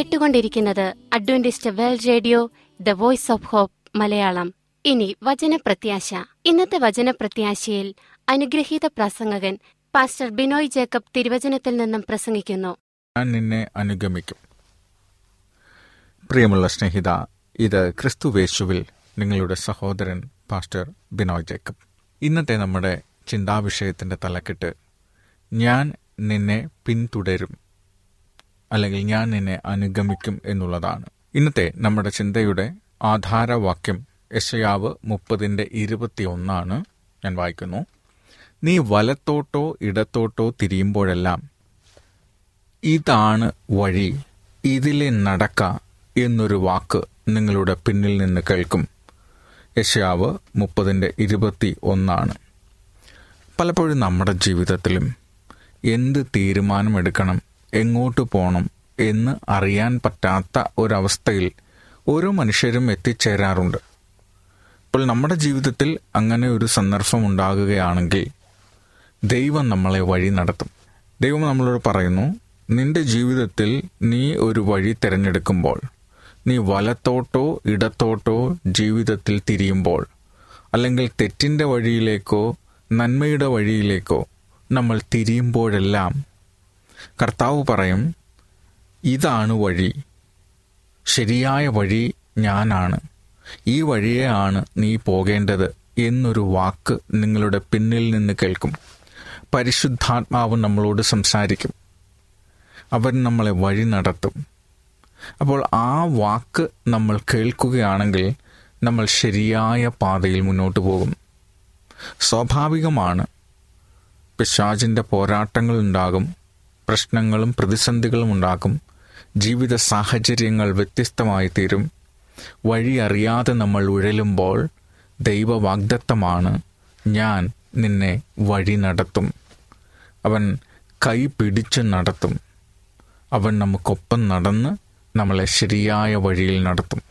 കേട്ടുകൊണ്ടിരിക്കുന്നത് Adventist World Radio the Voice of Hope Malayalam. ഇനി വചനപ്രത്യാശ. ഇന്നത്തെ വചനപ്രത്യാശയിൽ അനുഗ്രഹീത പ്രസംഗകൻ പാസ്റ്റർ ബിനോയ് ജേക്കബ് തിരുവചനത്തിൽ നിന്നും പ്രസംഗിക്കുന്നു. ഞാൻ നിന്നെ അനുഗമിക്കും. പ്രിയമുള്ള സ്നേഹിത ഇത് ക്രിസ്തുവേശുവിൽ നിങ്ങളുടെ സഹോദരൻ പാസ്റ്റർ ബിനോയ് ജേക്കബ്. ഇന്നത്തെ നമ്മുടെ ചിന്താവിഷയത്തിന്റെ തലക്കെട്ട് ഞാൻ നിന്നെ പിന്തുടരും അല്ലെങ്കിൽ ഞാൻ നിന്നെ അനുഗമിക്കും എന്നുള്ളതാണ്. ഇന്നത്തെ നമ്മുടെ ചിന്തയുടെ ആധാരവാക്യം യശയാവ് മുപ്പതിന്റെ ഇരുപത്തിയൊന്നാണ്. ഞാൻ വായിക്കുന്നു. നീ വലത്തോട്ടോ ഇടത്തോട്ടോ തിരിയുമ്പോഴെല്ലാം ഇതാണ് വഴി ഇതിലെ നടക്ക എന്നൊരു വാക്ക് നിങ്ങളുടെ പിന്നിൽ നിന്ന് കേൾക്കും. യശയാവ് മുപ്പതിന്റെ ഇരുപത്തി ഒന്നാണ് പലപ്പോഴും നമ്മുടെ ജീവിതത്തിലും എന്ത് തീരുമാനമെടുക്കണം എങ്ങോട്ട് പോകണം എന്ന് അറിയാൻ പറ്റാത്ത ഒരവസ്ഥയിൽ ഓരോ മനുഷ്യരും എത്തിച്ചേരാറുണ്ട്. ഇപ്പോൾ നമ്മുടെ ജീവിതത്തിൽ അങ്ങനെ ഒരു സന്ദർഭം ഉണ്ടാകുകയാണെങ്കിൽ ദൈവം നമ്മളെ വഴി നടത്തും. ദൈവം നമ്മളോട് പറയുന്നു നിന്റെ ജീവിതത്തിൽ നീ ഒരു വഴി തിരഞ്ഞെടുക്കുമ്പോൾ നീ വലത്തോട്ടോ ഇടത്തോട്ടോ ജീവിതത്തിൽ തിരിയുമ്പോൾ അല്ലെങ്കിൽ തെറ്റിന്റെ വഴിയിലേക്കോ നന്മയുടെ വഴിയിലേക്കോ നമ്മൾ തിരിയുമ്പോഴെല്ലാം കർത്താവ് പറയും ഇതാണ് വഴി. ശരിയായ വഴി ഞാനാണ്. ഈ വഴിയെയാണ് നീ പോകേണ്ടത് എന്നൊരു വാക്ക് നിങ്ങളുടെ പിന്നിൽ നിന്ന് കേൾക്കും. പരിശുദ്ധാത്മാവ് നമ്മളോട് സംസാരിക്കും. അവൻ നമ്മളെ വഴി നടത്തും. അപ്പോൾ ആ വാക്ക് നമ്മൾ കേൾക്കുകയാണെങ്കിൽ നമ്മൾ ശരിയായ പാതയിൽ മുന്നോട്ട് പോകും. സ്വാഭാവികമാണ് പിശാചിന്റെ പോരാട്ടങ്ങൾ ഉണ്ടാകും. പ്രശ്നങ്ങളും പ്രതിസന്ധികളും ഉണ്ടാകും ജീവിത സാഹചര്യങ്ങൾ വ്യത്യസ്തമായി തീരും. വഴി അറിയാതെ നമ്മൾ ഉഴലുമ്പോൾ ദൈവവാഗ്ദത്തമാണ്. ഞാൻ നിന്നെ വഴി നടത്തും. അവൻ കൈ പിടിച്ച് നടത്തും. അവൻ നമുക്കൊപ്പം നടന്ന് നമ്മളെ ശരിയായ വഴിയിൽ നടത്തും.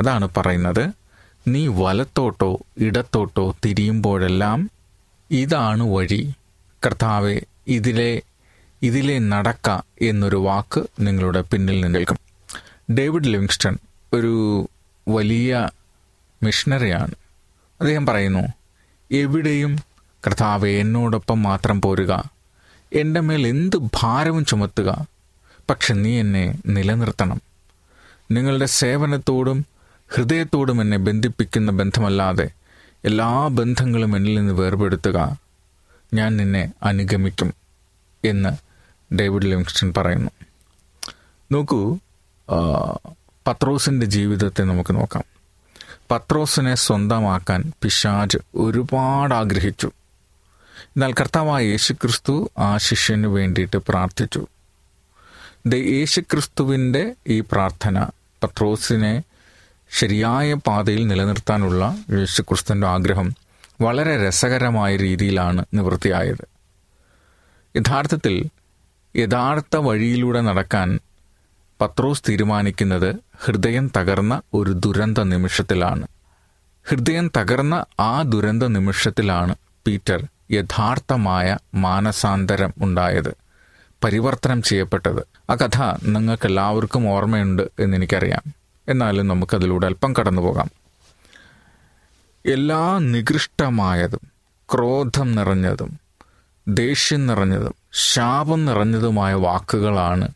അതാണ് പറയുന്നത്. നീ വലത്തോട്ടോ ഇടത്തോട്ടോ തിരിയുമ്പോഴെല്ലാം ഇതാണ് വഴി. കർത്താവെ ഇതിലെ ഇതിലെ നടക്ക എന്നൊരു വാക്ക് നിങ്ങളുടെ പിന്നിൽ കേൾക്കും. ഡേവിഡ് ലിവിങ്സ്റ്റൺ ഒരു വലിയ മിഷണറിയാണ്. അദ്ദേഹം പറയുന്നു എവിടെയും കർത്താവ് എന്നോടൊപ്പം മാത്രം പോരുക. എന്റെ മേൽ എന്ത് ഭാരവും ചുമത്തുക. പക്ഷെ നീ എന്നെ നിലനിർത്തണം. നിങ്ങളുടെ സേവനത്തോടും ഹൃദയത്തോടും എന്നെ ബന്ധിപ്പിക്കുന്ന ബന്ധമല്ലാതെ എല്ലാ ബന്ധങ്ങളും എന്നിൽ നിന്ന് വേർപെടുത്തുക. ഞാൻ നിന്നെ അനുഗമിക്കും എന്ന് ഡേവിഡ് ലിവിങ്സ്റ്റൺ പറയുന്നു. നോക്കൂ പത്രോസിന്റെ ജീവിതത്തെ നമുക്ക് നോക്കാം. പത്രോസിനെ സ്വന്തമാക്കാൻ പിശാജ് ഒരുപാട് ആഗ്രഹിച്ചു. എന്നാൽ കർത്താവായ യേശുക്രിസ്തു ആ ശിഷ്യന് വേണ്ടിയിട്ട് പ്രാർത്ഥിച്ചു. യേശുക്രിസ്തുവിന്റെ ഈ പ്രാർത്ഥന പത്രോസിനെ ശരിയായ പാതയിൽ നിലനിർത്താനുള്ള യേശുക്രിസ്തുവിന്റെ ആഗ്രഹം വളരെ രസകരമായ രീതിയിലാണ് നിവൃത്തിയായത്. യഥാർത്ഥത്തിൽ യഥാർത്ഥ വഴിയിലൂടെ നടക്കാൻ പത്രോസ് തീരുമാനിക്കുന്നത് ഹൃദയം തകർന്ന ഒരു ദുരന്ത നിമിഷത്തിലാണ്. ഹൃദയം തകർന്ന ആ ദുരന്ത നിമിഷത്തിലാണ് പീറ്റർ യഥാർത്ഥമായ മാനസാന്തരം ഉണ്ടായത് പരിവർത്തനം ചെയ്യപ്പെട്ടത്. ആ കഥ നിങ്ങൾക്ക് എല്ലാവർക്കും ഓർമ്മയുണ്ട് എന്ന് എനിക്കറിയാം എന്നാലും നമുക്കതിലൂടെ അല്പം കടന്നു പോകാം എല്ലാ നികൃഷ്ടമായതും ക്രോധം നിറഞ്ഞതും ദേഷ്യം നിറഞ്ഞതും ശാപം നിറഞ്ഞതുമായ വാക്കുകളാണ്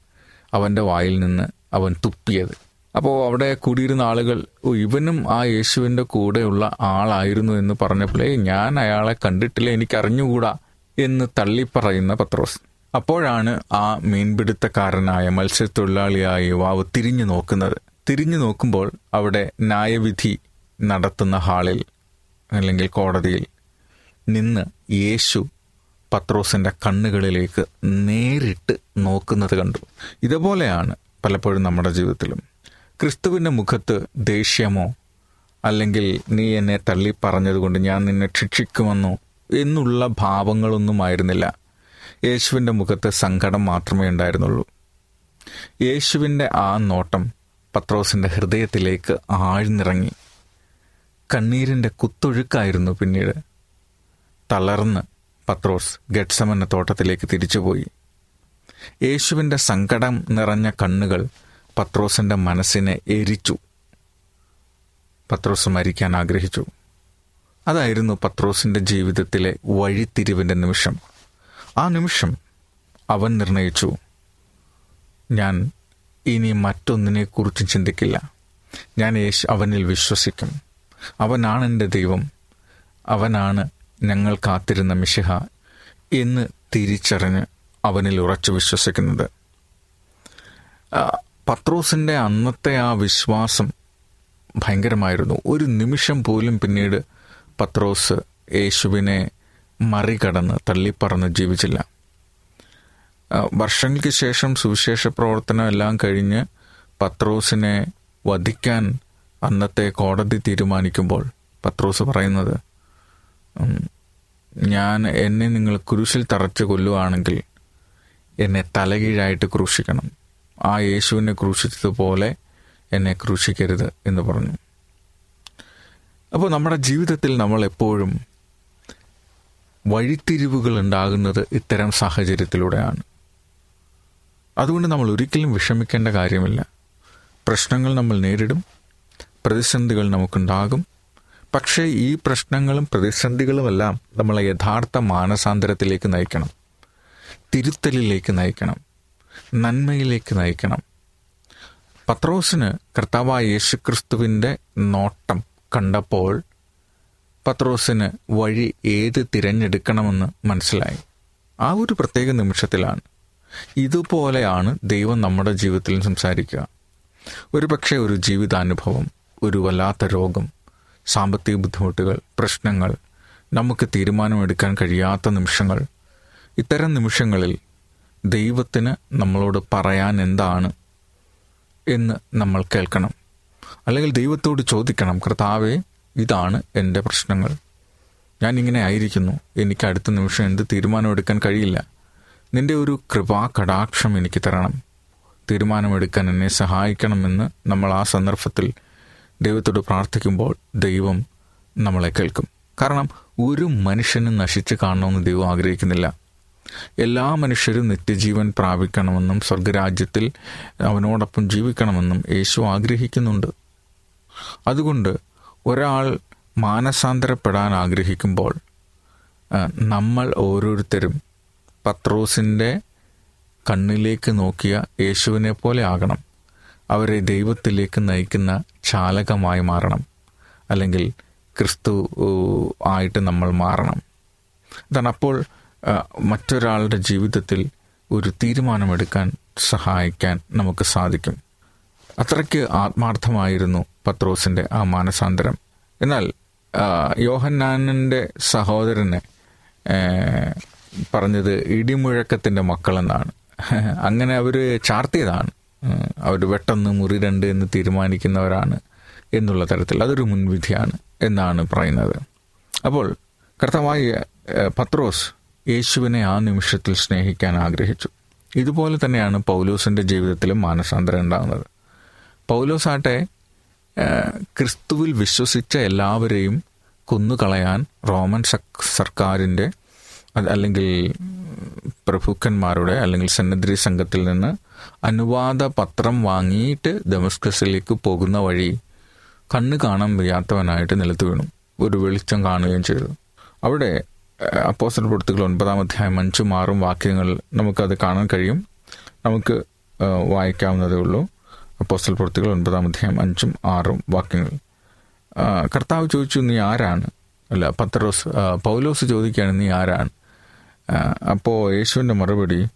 അവന്റെ വായിൽ നിന്ന് അവൻ തുപ്പിയത്. അപ്പോൾ അവിടെ കൂടിയിരുന്ന ആളുകൾ ഇവനും ആ യേശുവിന്റെ കൂടെയുള്ള ആളായിരുന്നു എന്ന് പറഞ്ഞപ്പോഴേ ഞാൻ അയാളെ കണ്ടിട്ടില്ല എനിക്കറിഞ്ഞുകൂടാ എന്ന് തള്ളിപ്പറയുന്ന പത്രോസ്. അപ്പോഴാണ് ആ മീൻപിടുത്തക്കാരനായ മത്സ്യത്തൊഴിലാളിയായ യുവാവ് തിരിഞ്ഞു നോക്കുന്നത്. തിരിഞ്ഞു നോക്കുമ്പോൾ അവിടെ ന്യായവിധി നടത്തുന്ന ഹാളിൽ അല്ലെങ്കിൽ കോടതിയിൽ നിന്ന് യേശു പത്രോസിന്റെ കണ്ണുകളിലേക്ക് നേരിട്ട് നോക്കുന്നത് കണ്ടു. ഇതുപോലെയാണ് പലപ്പോഴും നമ്മുടെ ജീവിതത്തിലും. ക്രിസ്തുവിന്റെ മുഖത്ത് ദേഷ്യമോ അല്ലെങ്കിൽ നീ എന്നെ തള്ളി പറഞ്ഞതുകൊണ്ട് ഞാൻ നിന്നെ ശിക്ഷിക്കുമെന്നോ എന്നുള്ള ഭാവങ്ങളൊന്നും ആയിരുന്നില്ല. യേശുവിന്റെ മുഖത്ത് സങ്കടം മാത്രമേ ഉണ്ടായിരുന്നുള്ളൂ. യേശുവിന്റെ ആ നോട്ടം പത്രോസിന്റെ ഹൃദയത്തിലേക്ക് ആഴ്ന്നിറങ്ങി. കണ്ണീരിന്റെ കുത്തൊഴുക്കായിരുന്നു പിന്നീട്. തളർന്ന് പത്രോസ് ഗഡ്സമന്ന തോട്ടത്തിലേക്ക് തിരിച്ചുപോയി. യേശുവിന്റെ സങ്കടം നിറഞ്ഞ കണ്ണുകൾ പത്രോസിന്റെ മനസ്സിനെ എരിച്ചു. പത്രോസ് മരിക്കാൻ ആഗ്രഹിച്ചു. അതായിരുന്നു പത്രോസിന്റെ ജീവിതത്തിലെ വഴിത്തിരിവിന്റെ നിമിഷം. ആ നിമിഷം അവൻ നിർണയിച്ചു. ഞാൻ ഇനി മറ്റൊന്നിനെക്കുറിച്ച് ചിന്തിക്കില്ല. ഞാൻ യേശു അവനിൽ വിശ്വസിക്കും. അവനാണ് എന്റെ ദൈവം. അവനാണ് ഞങ്ങൾ കാത്തിരുന്ന മിശിഹ എന്ന് തിരിച്ചറിഞ്ഞ് അവനിൽ ഉറച്ചു വിശ്വസിക്കുന്നത് പത്രോസിന്റെ അന്നത്തെ ആ വിശ്വാസം ഭയങ്കരമായിരുന്നു. ഒരു നിമിഷം പോലും പിന്നീട് പത്രോസ് യേശുവിനെ മറികടന്ന് തള്ളിപ്പറന്ന് ജീവിച്ചില്ല. വർഷങ്ങൾക്ക് ശേഷം സുവിശേഷ പ്രവർത്തനം എല്ലാം കഴിഞ്ഞ് പത്രോസിനെ വധിക്കാൻ അന്നത്തെ കോടതി തീരുമാനിക്കുമ്പോൾ പത്രോസ് പറയുന്നത് ഞാൻ എന്നെ നിങ്ങൾ കുരിശിൽ തറച്ച് കൊല്ലുവാണെങ്കിൽ എന്നെ തലകീഴായിട്ട് ക്രൂശിക്കണം. ആ യേശുവിനെ ക്രൂശിച്ചതുപോലെ എന്നെ ക്രൂശിക്കരുത് എന്ന് പറഞ്ഞു. അപ്പോൾ നമ്മുടെ ജീവിതത്തിൽ നമ്മൾ എപ്പോഴും വഴിത്തിരിവുകൾ ഉണ്ടാകുന്നത് ഇത്തരം സാഹചര്യത്തിലൂടെയാണ്. അതുകൊണ്ട് നമ്മൾ ഒരിക്കലും വിഷമിക്കേണ്ട കാര്യമില്ല. പ്രശ്നങ്ങൾ നമ്മൾ നേരിടും. പ്രതിസന്ധികൾ നമുക്കുണ്ടാകും. പക്ഷേ ഈ പ്രശ്നങ്ങളും പ്രതിസന്ധികളുമെല്ലാം നമ്മളെ യഥാർത്ഥ മാനസാന്തരത്തിലേക്ക് നയിക്കണം. തിരുത്തലിലേക്ക് നയിക്കണം. നന്മയിലേക്ക് നയിക്കണം. പത്രോസിന് കർത്താവായ യേശുക്രിസ്തുവിന്റെ നോട്ടം കണ്ടപ്പോൾ പത്രോസിന് വഴി ഏത് തിരഞ്ഞെടുക്കണമെന്ന് മനസ്സിലായി. ആ ഒരു പ്രത്യേക നിമിഷത്തിലാണ് ഇതുപോലെയാണ് ദൈവം നമ്മുടെ ജീവിതത്തിൽ സംസാരിക്കുക. ഒരു പക്ഷേ ഒരു ജീവിതാനുഭവം ഒരു വല്ലാത്ത രോഗം സാമ്പത്തിക ബുദ്ധിമുട്ടുകൾ പ്രശ്നങ്ങൾ നമുക്ക് തീരുമാനമെടുക്കാൻ കഴിയാത്ത നിമിഷങ്ങൾ. ഇത്തരം നിമിഷങ്ങളിൽ ദൈവത്തിന് നമ്മളോട് പറയാൻ എന്താണ് എന്ന് നമ്മൾ കേൾക്കണം. അല്ലെങ്കിൽ ദൈവത്തോട് ചോദിക്കണം കർത്താവെ ഇതാണ് എന്റെ പ്രശ്നങ്ങൾ. ഞാൻ ഇങ്ങനെ ആയിരിക്കുന്നു. എനിക്ക് അടുത്ത നിമിഷം എന്ത് തീരുമാനമെടുക്കാൻ കഴിയില്ല. നിന്റെ ഒരു കൃപാ കടാക്ഷം എനിക്ക് തരണം. തീരുമാനമെടുക്കാൻ എന്നെ സഹായിക്കണമെന്ന് നമ്മൾ ആ സന്ദർഭത്തിൽ ദൈവത്തോട് പ്രാർത്ഥിക്കുമ്പോൾ ദൈവം നമ്മളെ കേൾക്കും. കാരണം ഒരു മനുഷ്യനും നശിച്ച് കാണണമെന്ന് ദൈവം ആഗ്രഹിക്കുന്നില്ല. എല്ലാ മനുഷ്യരും നിത്യജീവൻ പ്രാപിക്കണമെന്നും സ്വർഗരാജ്യത്തിൽ അവനോടൊപ്പം ജീവിക്കണമെന്നും യേശു ആഗ്രഹിക്കുന്നുണ്ട്. അതുകൊണ്ട് ഒരാൾ മാനസാന്തരപ്പെടാൻ ആഗ്രഹിക്കുമ്പോൾ നമ്മൾ ഓരോരുത്തരും പത്രോസിന്റെ കണ്ണിലേക്ക് നോക്കിയ യേശുവിനെ പോലെ ആകണം. അവരെ ദൈവത്തിലേക്ക് നയിക്കുന്ന ചാലകമായി മാറണം. അല്ലെങ്കിൽ ക്രിസ്തു ആയിട്ട് നമ്മൾ മാറണം. അതാണ് അപ്പോൾ മറ്റൊരാളുടെ ജീവിതത്തിൽ ഒരു തീരുമാനമെടുക്കാൻ സഹായിക്കാൻ നമുക്ക് സാധിക്കും. അത്രയ്ക്ക് ആത്മാർത്ഥമായിരുന്നു പത്രോസിന്റെ ആ മാനസാന്തരം. എന്നാൽ യോഹന്നാനന്റെ സഹോദരനെ പറഞ്ഞത് ഇടിമുഴക്കത്തിന്റെ മക്കളെന്നാണ്. അങ്ങനെ അവർ ചാർത്തിയതാണ്. അവർ വെട്ടെന്ന് മുറി രണ്ട് എന്ന് തീരുമാനിക്കുന്നവരാണ് എന്നുള്ള തരത്തിൽ അതൊരു മുൻവിധിയാണ് എന്നാണ് പറയുന്നത്. അപ്പോൾ കർത്താവായ പത്രോസ് യേശുവിനെ ആ നിമിഷത്തിൽ സ്നേഹിക്കാൻ ആഗ്രഹിച്ചു. ഇതുപോലെ തന്നെയാണ് പൗലോസിന്റെ ജീവിതത്തിലും മാനസാന്തരം ഉണ്ടാകുന്നത്. പൗലോസാട്ടെ ക്രിസ്തുവിൽ വിശ്വസിച്ച എല്ലാവരെയും കൊന്നുകളയാൻ റോമൻ സർക്കാരിന്റെ അല്ലെങ്കിൽ പ്രഭുക്കന്മാരുടെ അല്ലെങ്കിൽ സന്നദ്ധി സംഘത്തിൽ നിന്ന് അനുവാദ പത്രം വാങ്ങിയിട്ട് ദമസ്കസിലേക്ക് പോകുന്ന വഴി കണ്ണ് കാണാൻ വയ്യാത്തവനായിട്ട് നിലത്ത് വീണു. ഒരു വെളിച്ചം കാണുകയും ചെയ്തു. അവിടെ അപ്പോസ്റ്റൽ പ്രവൃത്തികൾ ഒൻപതാം അധ്യായം അഞ്ചും ആറും വാക്യങ്ങൾ നമുക്കത് കാണാൻ കഴിയും. നമുക്ക് വായിക്കാവുന്നതേ ഉള്ളൂ. അപ്പോസ്റ്റൽ പ്രവൃത്തികൾ ഒൻപതാം അധ്യായം അഞ്ചും ആറും വാക്യങ്ങൾ. കർത്താവ് ചോദിച്ചു നീ ആരാണ്? അല്ല പത്രോസ് പൗലോസ് ചോദിക്കുകയാണ് നീ ആരാണ്? അപ്പോൾ യേശുവിന്റെ മറുപടി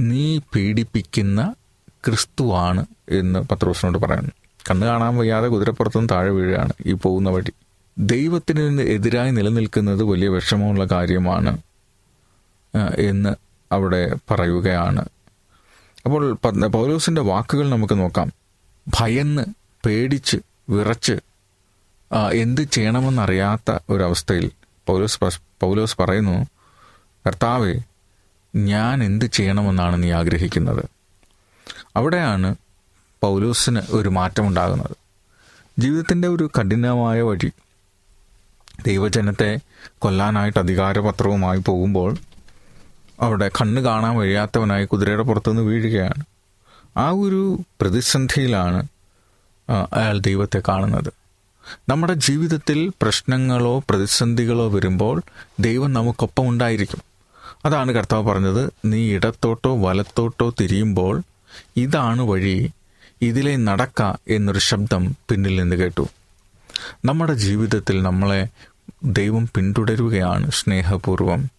നീ പീഡിപ്പിക്കുന്ന ക്രിസ്തുവാണ് എന്ന് പത്രോസിനോട് പറയുന്നു കണ്ണ് കാണാൻ വയ്യാതെ കുതിരപ്പുറത്തുനിന്ന് താഴെ വീഴുകയാണ് ഈ പോകുന്ന വഴി. ദൈവത്തിന് എതിരായി നിലനിൽക്കുന്നത് വലിയ വിഷമമുള്ള കാര്യമാണ് എന്ന് അവിടെ പറയുകയാണ്. അപ്പോൾ പൗലോസിന്റെ വാക്കുകൾ നമുക്ക് നോക്കാം. ഭയന്ന് പേടിച്ച് വിറച്ച് എന്ത് ചെയ്യണമെന്നറിയാത്ത ഒരവസ്ഥയിൽ പൗലോസ് പൗലോസ് പറയുന്നു കർത്താവെ ഞാൻ എന്ത് ചെയ്യണമെന്നാണ് നീ ആഗ്രഹിക്കുന്നത്? അവിടെയാണ് പൗലോസിന് ഒരു മാറ്റമുണ്ടാകുന്നത്. ജീവിതത്തിന്റെ ഒരു കഠിനമായ വഴി. ദൈവജനത്തെ കൊല്ലാനായിട്ട് അധികാരപത്രവുമായി പോകുമ്പോൾ അവിടെ കണ്ണ് കാണാൻ വഴിയാത്തവനായി കുതിരയുടെ പുറത്തുനിന്ന് വീഴുകയാണ്. ആ ഒരു പ്രതിസന്ധിയിലാണ് അയാൾ ദൈവത്തെ കാണുന്നത്. നമ്മുടെ ജീവിതത്തിൽ പ്രശ്നങ്ങളോ പ്രതിസന്ധികളോ വരുമ്പോൾ ദൈവം നമുക്കൊപ്പം ഉണ്ടായിരിക്കും. അതാണ് കർത്താവ് പറഞ്ഞത്. നീ ഇടത്തോട്ടോ വലത്തോട്ടോ തിരിയുമ്പോൾ ഇതാണ് വഴി ഇതിലെ നടക്ക എന്നൊരു ശബ്ദം പിന്നിൽ നിന്ന് കേട്ടു. നമ്മുടെ ജീവിതത്തിൽ നമ്മളെ ദൈവം പിന്തുടരുകയാണ് സ്നേഹപൂർവം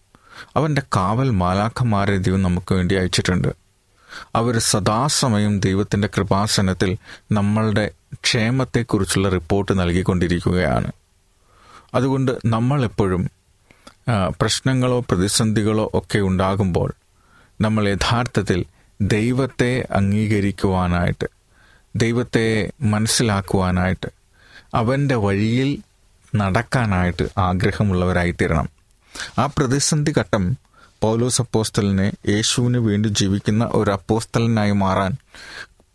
അവന്റെ കാവൽ മാലാഖമാരെ ദൈവം നമുക്ക് വേണ്ടി അയച്ചിട്ടുണ്ട്. അവർ സദാസമയം ദൈവത്തിന്റെ കൃപാസനത്തിൽ നമ്മളുടെ ക്ഷേമത്തെക്കുറിച്ചുള്ള റിപ്പോർട്ട് നൽകിക്കൊണ്ടിരിക്കുകയാണ്. അതുകൊണ്ട് ആ, പ്രശ്നങ്ങളോ പ്രതിസന്ധികളോ ഒക്കെ ഉണ്ടാകുമ്പോൾ നമ്മൾ യഥാർത്ഥത്തിൽ ദൈവത്തെ അംഗീകരിക്കുവാനായിട്ട് ദൈവത്തെ മനസ്സിലാക്കുവാനായിട്ട് അവന്റെ വഴിയിൽ നടക്കാനായിട്ട് ആഗ്രഹമുള്ളവരായിത്തീരണം. ആ പ്രതിസന്ധി ഘട്ടം പൗലോസ് അപ്പോസ്റ്റലിനെ യേശുവിന് വേണ്ടി ജീവിക്കുന്ന ഒരു അപ്പോസ്റ്റലിനായി മാറാൻ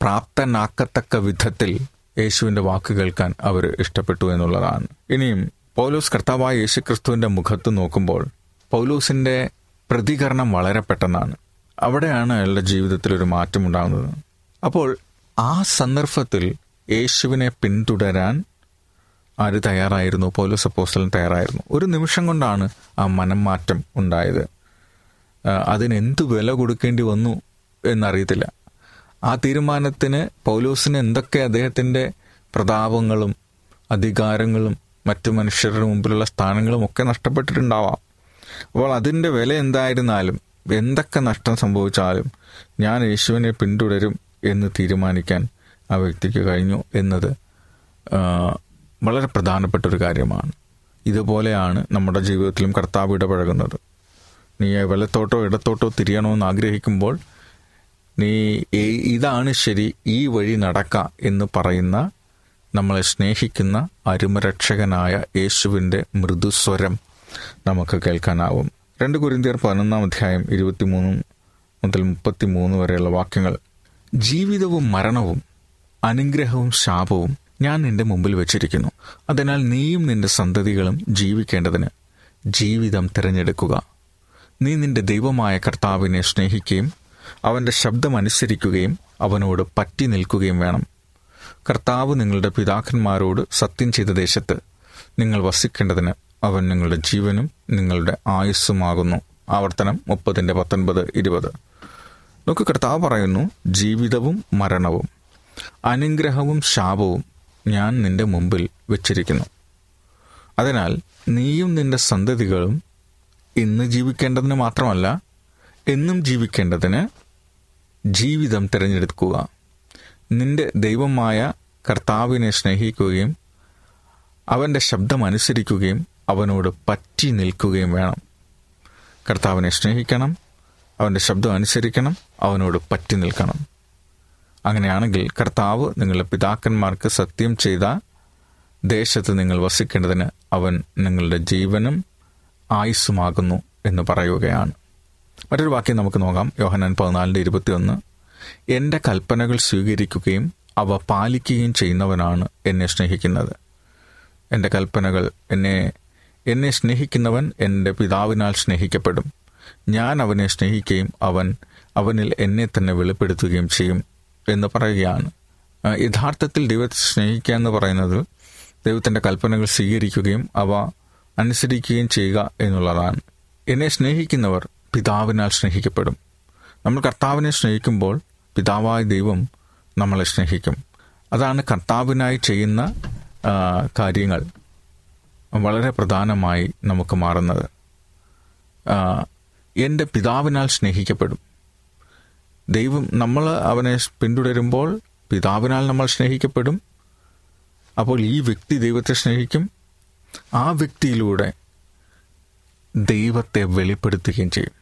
പ്രാപ്തനാക്കത്തക്ക വിധത്തിൽ യേശുവിന്റെ വാക്ക് കേൾക്കാൻ അവർ ഇഷ്ടപ്പെട്ടു എന്നുള്ളതാണ്. ഇനിയും പൗലോസ് കർത്താവായ യേശു ക്രിസ്തുവിന്റെ മുഖത്ത് നോക്കുമ്പോൾ പൗലൂസിന്റെ പ്രതികരണം വളരെ പെട്ടെന്നാണ്. അവിടെയാണ് അയാളുടെ ജീവിതത്തിൽ ഒരു മാറ്റം ഉണ്ടാകുന്നത്. അപ്പോൾ ആ സന്ദർഭത്തിൽ യേശുവിനെ പിന്തുടരാൻ ആര് തയ്യാറായിരുന്നു? പൗലോസ് അപ്പോസ്റ്റലൻ തയ്യാറായിരുന്നു. ഒരു നിമിഷം കൊണ്ടാണ് ആ മനം മാറ്റം ഉണ്ടായത് അതിനെന്ത് വില കൊടുക്കേണ്ടി വന്നു എന്നറിയത്തില്ല. ആ തീരുമാനത്തിന് പൗലോസിന് എന്തൊക്കെ അദ്ദേഹത്തിന്റെ പ്രതാപങ്ങളും അധികാരങ്ങളും മറ്റു മനുഷ്യരുടെ മുമ്പിലുള്ള സ്ഥാനങ്ങളും ഒക്കെ നഷ്ടപ്പെട്ടിട്ടുണ്ടാവാം. അപ്പോൾ അതിന്റെ വില എന്തായിരുന്നാലും എന്തൊക്കെ നഷ്ടം സംഭവിച്ചാലും ഞാൻ യേശുവിനെ പിന്തുടരും എന്ന് തീരുമാനിക്കാൻ ആ വ്യക്തിക്ക് കഴിഞ്ഞു എന്നത് വളരെ പ്രധാനപ്പെട്ട ഒരു കാര്യമാണ്. ഇതുപോലെയാണ് നമ്മുടെ ജീവിതത്തിലും കർത്താവ് ഇടപഴകുന്നത്. നീ വലത്തോട്ടോ ഇടത്തോട്ടോ തിരിയണമെന്ന് ആഗ്രഹിക്കുമ്പോൾ നീ ഇതാണ് ശരി ഈ വഴി നടക്ക എന്ന് പറയുന്ന നമ്മളെ സ്നേഹിക്കുന്ന അരുമരക്ഷകനായ യേശുവിന്റെ മൃദുസ്വരം നമുക്ക് കേൾക്കാനാവും. രണ്ട് കുരിന്തിയർ പതിനൊന്നാം അധ്യായം ഇരുപത്തിമൂന്ന് മുതൽ മുപ്പത്തിമൂന്ന് വരെയുള്ള വാക്യങ്ങൾ. ജീവിതവും മരണവും അനുഗ്രഹവും ശാപവും ഞാൻ നിന്റെ മുമ്പിൽ വെച്ചിരിക്കുന്നു. അതിനാൽ നീയും നിന്റെ സന്തതികളും ജീവിക്കേണ്ടതിന് ജീവിതം തിരഞ്ഞെടുക്കുക. നീ നിന്റെ ദൈവമായ കർത്താവിനെ സ്നേഹിക്കുകയും അവന്റെ ശബ്ദം അനുസരിക്കുകയും അവനോട് പറ്റി നിൽക്കുകയും വേണം. കർത്താവ് നിങ്ങളുടെ പിതാക്കന്മാരോട് സത്യം ചെയ്ത ദേശത്ത് നിങ്ങൾ വസിക്കേണ്ടതിന് അവൻ നിങ്ങളുടെ ജീവനും നിങ്ങളുടെ ആയുസ്സുമാകുന്നു. ആവർത്തനം മുപ്പതിന്റെ പത്തൊൻപത് ഇരുപത്. നോക്ക് കർത്താവ് പറയുന്നു ജീവിതവും മരണവും അനുഗ്രഹവും ശാപവും ഞാൻ നിന്റെ മുമ്പിൽ വെച്ചിരിക്കുന്നു. അതിനാൽ നീയും നിന്റെ സന്തതികളും ഇന്ന് ജീവിക്കേണ്ടതിന് മാത്രമല്ല എന്നും ജീവിക്കേണ്ടതിന് ജീവിതം തിരഞ്ഞെടുക്കുക. നിന്റെ ദൈവമായ കർത്താവിനെ സ്നേഹിക്കുകയും അവന്റെ ശബ്ദം അനുസരിക്കുകയും അവനോട് പറ്റി നിൽക്കുകയും വേണം. കർത്താവിനെ സ്നേഹിക്കണം അവന്റെ ശബ്ദം അനുസരിക്കണം അവനോട് പറ്റി നിൽക്കണം. അങ്ങനെയാണെങ്കിൽ കർത്താവ് നിങ്ങളുടെ പിതാക്കന്മാർക്ക് സത്യം ചെയ്ത ദേശത്ത് നിങ്ങൾ വസിക്കേണ്ടതിന് അവൻ നിങ്ങളുടെ ജീവനും ആയുസ്സുമാകുന്നു എന്ന് പറയുകയാണ്. മറ്റൊരു വാക്യം നമുക്ക് നോക്കാം. യോഹനാൻ പതിനാലിന്റെ ഇരുപത്തിയൊന്ന്. എന്റെ കൽപ്പനകൾ സ്വീകരിക്കുകയും അവ പാലിക്കുകയും ചെയ്യുന്നവനാണ് എന്നെ സ്നേഹിക്കുന്നത്. എന്റെ കൽപ്പനകൾ എന്നെ എന്നെ സ്നേഹിക്കുന്നവൻ എന്റെ പിതാവിനാൽ സ്നേഹിക്കപ്പെടും. ഞാൻ അവനെ സ്നേഹിക്കുകയും അവൻ അവനിൽ എന്നെ തന്നെ വെളിപ്പെടുത്തുകയും ചെയ്യും എന്ന് പറയുകയാണ്. യഥാർത്ഥത്തിൽ ദൈവത്തെ സ്നേഹിക്കുക എന്ന് പറയുന്നത് ദൈവത്തിന്റെ കൽപ്പനകൾ സ്വീകരിക്കുകയും അവ അനുസരിക്കുകയും ചെയ്യുക എന്നുള്ളതാണ്. എന്നെ സ്നേഹിക്കുന്നവർ പിതാവിനാൽ സ്നേഹിക്കപ്പെടും. നമ്മൾ കർത്താവിനെ സ്നേഹിക്കുമ്പോൾ പിതാവായ ദൈവം നമ്മളെ സ്നേഹിക്കും. അതാണ് കർത്താവിനായി ചെയ്യുന്ന കാര്യങ്ങൾ വളരെ പ്രധാനമായി നമുക്ക് മാറുന്നത്. എന്റെ പിതാവിനാൽ സ്നേഹിക്കപ്പെടും. ദൈവം നമ്മൾ അവനെ പിന്തുടരുമ്പോൾ പിതാവിനാൽ നമ്മൾ സ്നേഹിക്കപ്പെടും. അപ്പോൾ ഈ വ്യക്തി ദൈവത്തെ സ്നേഹിക്കും. ആ വ്യക്തിയിലൂടെ ദൈവത്തെ വെളിപ്പെടുത്തുകയും ചെയ്യും.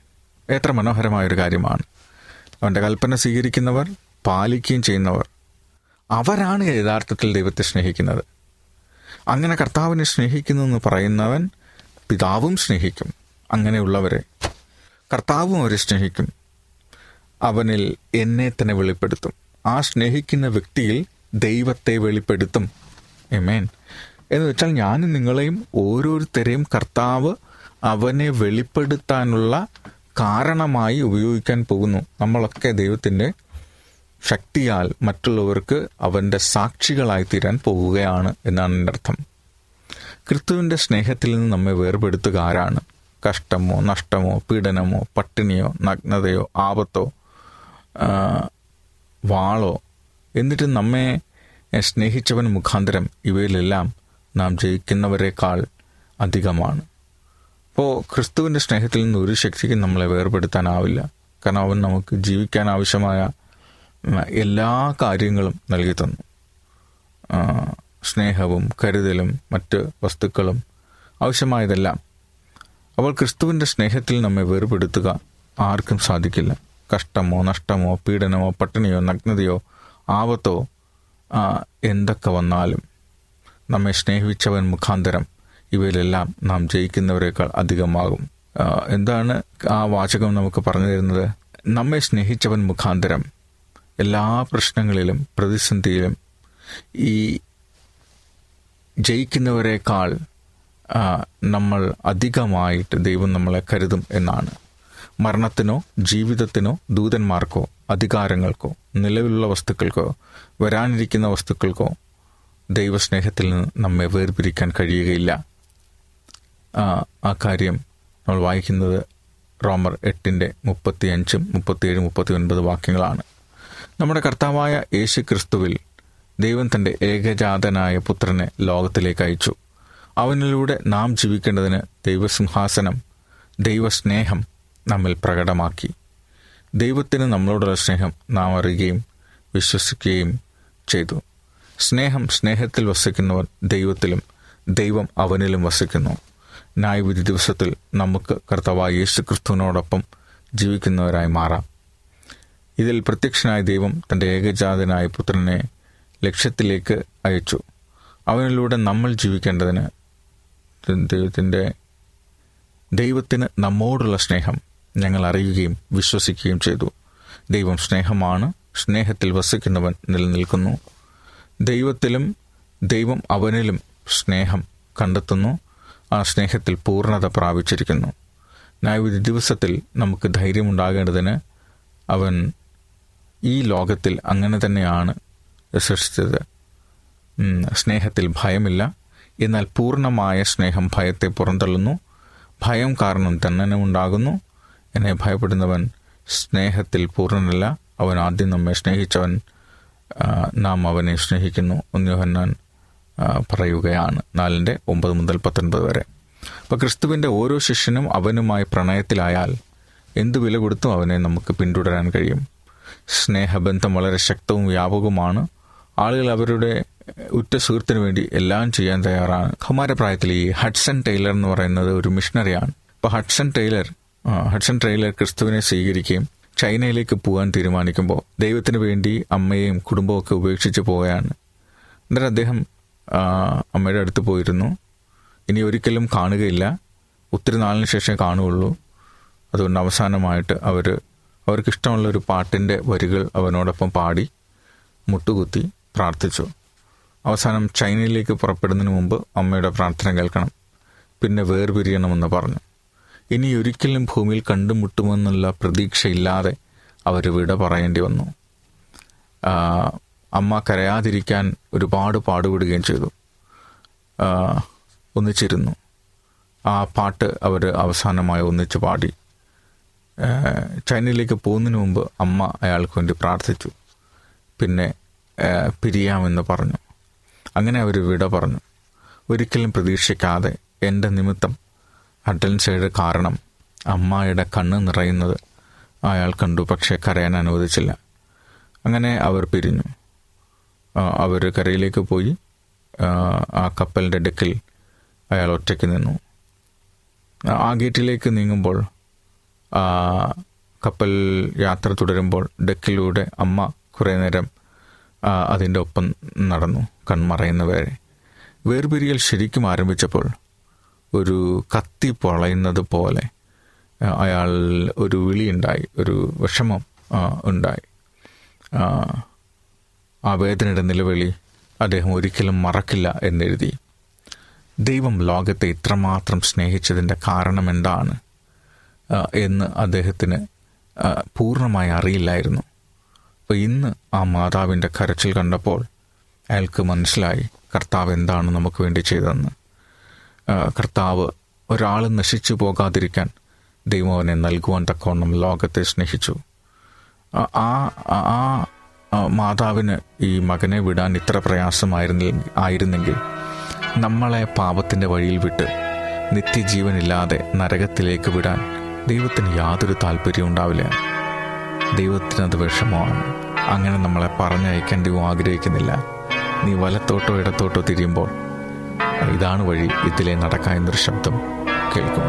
എത്ര മനോഹരമായൊരു കാര്യമാണ്. അവന്റെ കൽപ്പന സ്വീകരിക്കുന്നവർ പാലിക്കുകയും ചെയ്യുന്നവർ. അവരാണ് യഥാർത്ഥത്തിൽ ദൈവത്തെ സ്നേഹിക്കുന്നത്. അങ്ങനെ കർത്താവിനെ സ്നേഹിക്കുന്നു എന്ന് പറയുന്നവൻ പിതാവും സ്നേഹിക്കും. അങ്ങനെയുള്ളവരെ കർത്താവും അവരെ സ്നേഹിക്കും. അവനിൽ എന്നെ തന്നെ വെളിപ്പെടുത്തും. ആ സ്നേഹിക്കുന്ന വ്യക്തിയിൽ ദൈവത്തെ വെളിപ്പെടുത്തും. എമേൻ എന്ന് വെച്ചാൽ ഞാനും നിങ്ങളെയും ഓരോരുത്തരെയും കർത്താവ് അവനെ വെളിപ്പെടുത്താനുള്ള കാരണമായി ഉപയോഗിക്കാൻ പോകുന്നു. നമ്മളൊക്കെ ദൈവത്തിന്റെ ശക്തിയാൽ മറ്റുള്ളവർക്ക് അവന്റെ സാക്ഷികളായി തീരാൻ പോകുകയാണ് എന്നാണ് എന്റെ അർത്ഥം. ക്രിസ്തുവിന്റെ സ്നേഹത്തിൽ നിന്ന് നമ്മെ വേർപെടുത്തുക ആരാണ്? കഷ്ടമോ നഷ്ടമോ പീഡനമോ പട്ടിണിയോ നഗ്നതയോ ആപത്തോ വാളോ എന്നിട്ട് നമ്മെ സ്നേഹിച്ചവൻ മുഖാന്തരം ഇവയിലെല്ലാം നാം ജയിക്കുന്നവരെക്കാൾ അധികമാണ്. അപ്പോൾ ക്രിസ്തുവിന്റെ സ്നേഹത്തിൽ നിന്ന് ഒരു ശക്തിക്കും നമ്മളെ വേർപെടുത്താനാവില്ല. കാരണം അവൻ നമുക്ക് ജീവിക്കാൻ ആവശ്യമായ എല്ലാ കാര്യങ്ങളും നൽകി തന്നു. സ്നേഹവും കരുതലും മറ്റ് വസ്തുക്കളും ആവശ്യമായതെല്ലാം അപ്പോൾ ക്രിസ്തുവിന്റെ സ്നേഹത്തിൽ നമ്മെ വേർപെടുത്തുക ആർക്കും സാധിക്കില്ല. കഷ്ടമോ നഷ്ടമോ പീഡനമോ പട്ടിണിയോ നഗ്നതയോ ആപത്തോ എന്തൊക്കെ വന്നാലും നമ്മെ സ്നേഹിച്ചവൻ മുഖാന്തരം ഇവയിലെല്ലാം നാം ജയിക്കുന്നവരെക്കാൾ അധികമാകും. എന്താണ് ആ വാചകം നമുക്ക് പറഞ്ഞു തരുന്നത്? നമ്മെ സ്നേഹിച്ചവൻ മുഖാന്തരം എല്ലാ പ്രശ്നങ്ങളിലും പ്രതിസന്ധിയിലും ഈ ജയിക്കുന്നവരെക്കാൾ നമ്മൾ അധികമായിട്ട് ദൈവം നമ്മളെ കരുതും എന്നാണ്. മരണത്തിനോ ജീവിതത്തിനോ ദൂതന്മാർക്കോ അധികാരങ്ങൾക്കോ നിലവിലുള്ള വസ്തുക്കൾക്കോ വരാനിരിക്കുന്ന വസ്തുക്കൾക്കോ ദൈവസ്നേഹത്തിൽ നിന്ന് നമ്മെ വേർപിരിക്കാൻ കഴിയുകയില്ല. ആ, കാര്യം നമ്മൾ വായിക്കുന്നത് റോമർ എട്ടിന്റെ മുപ്പത്തി അഞ്ചും മുപ്പത്തിയേഴ് മുപ്പത്തി ഒൻപത് വാക്യങ്ങളാണ്. നമ്മുടെ കർത്താവായ യേശു ക്രിസ്തുവിൽ ദൈവം തന്റെ ഏകജാതനായ പുത്രനെ ലോകത്തിലേക്ക് അയച്ചു. അവനിലൂടെ നാം ജീവിക്കേണ്ടതിന് ദൈവസിംഹാസനം ദൈവസ്നേഹം നമ്മിൽ പ്രകടമാക്കി. ദൈവത്തിന് നമ്മളോടുള്ള സ്നേഹം നാം അറിയുകയും വിശ്വസിക്കുകയും ചെയ്തു. സ്നേഹം സ്നേഹത്തിൽ വസിക്കുന്നവൻ ദൈവത്തിലും ദൈവം അവനിലും വസിക്കുന്നു. ന്യായവിധി ദിവസത്തിൽ നമുക്ക് കർത്താവായ യേശു ക്രിസ്തുവിനോടൊപ്പം ജീവിക്കുന്നവരായി മാറാം. ഇതിൽ പ്രത്യക്ഷനായ ദൈവം തന്റെ ഏകജാതനായ പുത്രനെ ലക്ഷ്യത്തിലേക്ക് അയച്ചു. അവനിലൂടെ നമ്മൾ ജീവിക്കേണ്ടതിന് ദൈവത്തിന്റെ ദൈവത്തിന് നമ്മോടുള്ള സ്നേഹം ഞങ്ങൾ അറിയുകയും വിശ്വസിക്കുകയും ചെയ്തു. ദൈവം സ്നേഹമാണ്. സ്നേഹത്തിൽ വസിക്കുന്നവൻ നിലനിൽക്കുന്നു. ദൈവത്തിലും ദൈവം അവനിലും സ്നേഹം കണ്ടെത്തുന്നു. ആ സ്നേഹത്തിൽ പൂർണത പ്രാപിച്ചിരിക്കുന്നു. ന്യായവിധി ദിവസത്തിൽ നമുക്ക് ധൈര്യമുണ്ടാകേണ്ടതിന് അവൻ ഈ ലോകത്തിൽ അങ്ങനെ തന്നെയാണ് സൃഷ്ടിച്ചത് സ്നേഹത്തിൽ ഭയമില്ല. എന്നാൽ പൂർണമായ സ്നേഹം ഭയത്തെ പുറന്തള്ളുന്നു. ഭയം കാരണം തന്നെ ഉണ്ടാകുന്നു എന്നെ ഭയപ്പെടുന്നവൻ സ്നേഹത്തിൽ പൂർണനല്ല. അവൻ ആദ്യം നമ്മെ സ്നേഹിച്ചവൻ നാം അവനെ സ്നേഹിക്കുന്നു. ഒന്നുഹന്നാൻ പറയുകയാണ്. നാലിന്റെ ഒമ്പത് മുതൽ പത്തൊൻപത് വരെ. അപ്പോൾ ക്രിസ്തുവിന്റെ ഓരോ ശിഷ്യനും അവനുമായി പ്രണയത്തിലായാൽ എന്ത് വില കൊടുത്തും അവനെ നമുക്ക് പിന്തുടരാൻ കഴിയും. സ്നേഹബന്ധം വളരെ ശക്തവും വ്യാപകവുമാണ്. ആളുകൾ അവരുടെ ഉറ്റ സുഹൃത്തിന് വേണ്ടി എല്ലാം ചെയ്യാൻ തയ്യാറാണ്. കൗമാരപ്രായത്തിൽ ഈ ഹഡ്സൺ ടൈലർ എന്ന് പറയുന്നത് ഒരു മിഷണറിയാണ് അപ്പോൾ ഹഡ്സൺ ടൈലർ ഹഡ്സൺ ടൈലർ ക്രിസ്തുവിനെ സ്വീകരിക്കുകയും ചൈനയിലേക്ക് പോകാൻ തീരുമാനിക്കുമ്പോൾ ദൈവത്തിന് വേണ്ടി അമ്മയെയും കുടുംബമൊക്കെ ഉപേക്ഷിച്ച് പോവുകയാണ്. എന്നിട്ട് അദ്ദേഹം അമ്മയുടെ അടുത്ത് പോയിരുന്നു. ഇനി ഒരിക്കലും കാണുകയില്ല. ഒത്തിരി നാളിന് ശേഷം കാണുകയുള്ളൂ. അതുകൊണ്ട് അവസാനമായിട്ട് അവർ അവർക്കിഷ്ടമുള്ള ഒരു പാട്ടിന്റെ വരികൾ അവനോടൊപ്പം പാടി മുട്ടുകുത്തി പ്രാർത്ഥിച്ചു. അവസാനം ചൈനയിലേക്ക് പുറപ്പെടുന്നതിന് മുമ്പ് അമ്മയുടെ പ്രാർത്ഥന കേൾക്കണം. പിന്നെ വേർപിരിയണമെന്ന് പറഞ്ഞു. ഇനി ഒരിക്കലും ഭൂമിയിൽ കണ്ടുമുട്ടുമെന്നുള്ള പ്രതീക്ഷയില്ലാതെ അവർ വിട പറയേണ്ടി വന്നു. അമ്മ കരയാതിരിക്കാൻ ഒരുപാട് പാടുപെടുകയും ചെയ്തു. ഒന്നിച്ചിരുന്നു. ആ പാട്ട് അവർ അവസാനമായി ഒന്നിച്ച് പാടി. ചൈനയിലേക്ക് പോകുന്നതിന് മുമ്പ് അമ്മ അയാൾക്ക് വേണ്ടി പ്രാർത്ഥിച്ചു. പിന്നെ പിരിയാമെന്ന് പറഞ്ഞു. അങ്ങനെ അവർ വിട പറഞ്ഞു. ഒരിക്കലും പ്രതീക്ഷിക്കാതെ എന്റെ നിമിത്തം അറ്റൻസയുടെ കാരണം അമ്മായുടെ കണ്ണ് നിറയുന്നത് അയാൾ കണ്ടു പക്ഷേ കരയാൻ അനുവദിച്ചില്ല. അങ്ങനെ അവർ പിരിഞ്ഞു. അവർ കരയിലേക്ക് പോയി ആ, കപ്പലിന്റെ ഡെക്കിൽ അയാൾ ഒറ്റയ്ക്ക് നിന്നു. ആ ഗേറ്റിലേക്ക് നീങ്ങുമ്പോൾ കപ്പൽ യാത്ര തുടരുമ്പോൾ ഡെക്കിലൂടെ അമ്മ കുറേ നേരം അതിന്റെ ഒപ്പം നടന്നു കൺമറയുന്നവരെ വേർപിരിയൽ ശരിക്കും ആരംഭിച്ചപ്പോൾ ഒരു കത്തി പൊളയുന്നത് പോലെ അയാൾ ഒരു വിളിയുണ്ടായി ഒരു വിഷമം ഉണ്ടായി. ആ, വേദനയുടെ നിലവിളി അദ്ദേഹം ഒരിക്കലും മറക്കില്ല എന്നെഴുതി. ദൈവം ലോകത്തെ ഇത്രമാത്രം സ്നേഹിച്ചതിന്റെ കാരണം എന്താണ്? എന്ന് അദ്ദേഹത്തിന് പൂർണമായി അറിയില്ലായിരുന്നു. അപ്പോൾ ഇന്ന് ആ മാതാവിന്റെ കരച്ചിൽ കണ്ടപ്പോൾ അയാൾക്ക് മനസ്സിലായി കർത്താവ് എന്താണ് നമുക്ക് വേണ്ടി ചെയ്തതെന്ന്. കർത്താവ് ഒരാൾ നശിച്ചു പോകാതിരിക്കാൻ ദൈവം അവനെ നൽകുവാൻ തക്കവണ്ണം ലോകത്തെ സ്നേഹിച്ചു. ആ ആ മാതാവിന് ഈ മകനെ വിടാൻ ഇത്ര പ്രയാസമായിരുന്നില്ല ആയിരുന്നെങ്കിൽ നമ്മളെ പാപത്തിന്റെ വഴിയിൽ വിട്ട് നിത്യജീവനില്ലാതെ നരകത്തിലേക്ക് വിടാൻ ദൈവത്തിന് യാതൊരു താല്പര്യവും ഉണ്ടാവില്ല. ദൈവത്തിനത് വിഷമമാണ്. അങ്ങനെ നമ്മളെ പറഞ്ഞയക്കാൻ ദൈവം ആഗ്രഹിക്കുന്നില്ല. നീ വലത്തോട്ടോ ഇടത്തോട്ടോ തിരിയുമ്പോൾ ഇതാണ് വഴി ഇതിലെ നടക്കാൻ എന്നൊരു ശബ്ദം കേൾക്കും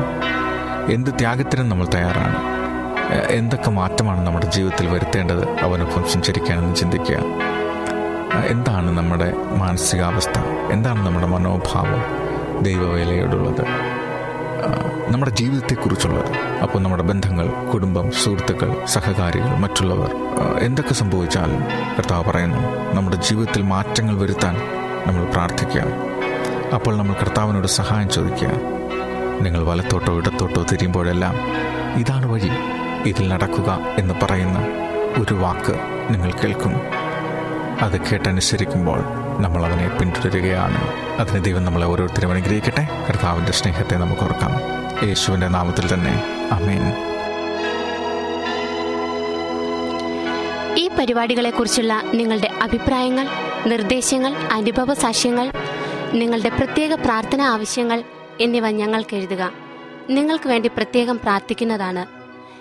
എന്ത് ത്യാഗത്തിനും നമ്മൾ തയ്യാറാണ്. എന്തൊക്കെ മാറ്റമാണ് നമ്മുടെ ജീവിതത്തിൽ വരുത്തേണ്ടത്? അവനൊപ്പം സഞ്ചരിക്കാനെന്ന് ചിന്തിക്കുക. എന്താണ് നമ്മുടെ മാനസികാവസ്ഥ? എന്താണ് നമ്മുടെ മനോഭാവം? ദൈവവേലയോടുള്ളത്. നമ്മുടെ ജീവിതത്തെക്കുറിച്ചുള്ളത്. അപ്പോൾ നമ്മുടെ ബന്ധങ്ങൾ കുടുംബം സുഹൃത്തുക്കൾ സഹകാരികൾ മറ്റുള്ളവർ എന്തൊക്കെ സംഭവിച്ചാലും കർത്താവ് പറയുന്നു നമ്മുടെ ജീവിതത്തിൽ മാറ്റങ്ങൾ വരുത്താൻ നമ്മൾ പ്രാർത്ഥിക്കുക അപ്പോൾ നമ്മൾ കർത്താവിനോട് സഹായം ചോദിക്കുക നിങ്ങൾ വലത്തോട്ടോ ഇടത്തോട്ടോ തിരിയുമ്പോഴെല്ലാം ഇതാണ് വഴി. ഇതിൽ നടക്കുക എന്ന് പറയുന്ന ഒരു വാക്ക് നിങ്ങൾ കേൾക്കും. അത് കേട്ടനുസരിക്കുമ്പോൾ നമ്മൾ അതിനെ പിന്തുടരുകയാണ്. അതിന് ദൈവം നമ്മളെ ഓരോരുത്തരും അനുഗ്രഹിക്കട്ടെ. കർത്താവിന്റെ സ്നേഹത്തെ നമുക്ക് ഓർക്കാം. യേശുവിന്റെ നാമത്തിൽ തന്നെ. അമേൻ ഈ പരിപാടികളെക്കുറിച്ചുള്ള നിങ്ങളുടെ അഭിപ്രായങ്ങൾ നിർദ്ദേശങ്ങൾ അനുഭവ സാക്ഷ്യങ്ങൾ നിങ്ങളുടെ പ്രത്യേക പ്രാർത്ഥന ആവശ്യങ്ങൾ എന്നിവ ഞങ്ങൾക്ക് എഴുതുക. നിങ്ങൾക്ക് വേണ്ടി പ്രത്യേകം പ്രാർത്ഥിക്കുന്നതാണ്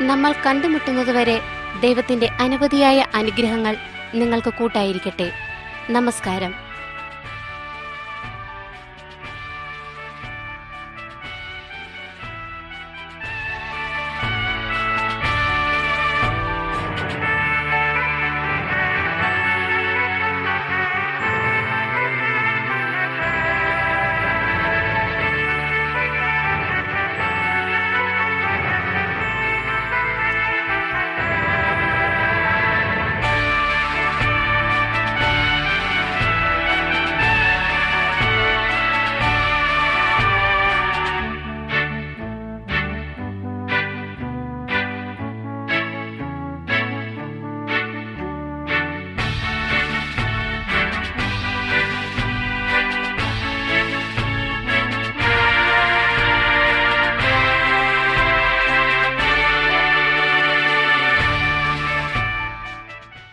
നമ്മൾ കണ്ടുമുട്ടുന്നതുവരെ ദൈവത്തിന്റെ അനവധിയായ അനുഗ്രഹങ്ങൾ നിങ്ങൾക്ക് കൂട്ടായിരിക്കട്ടെ. നമസ്കാരം.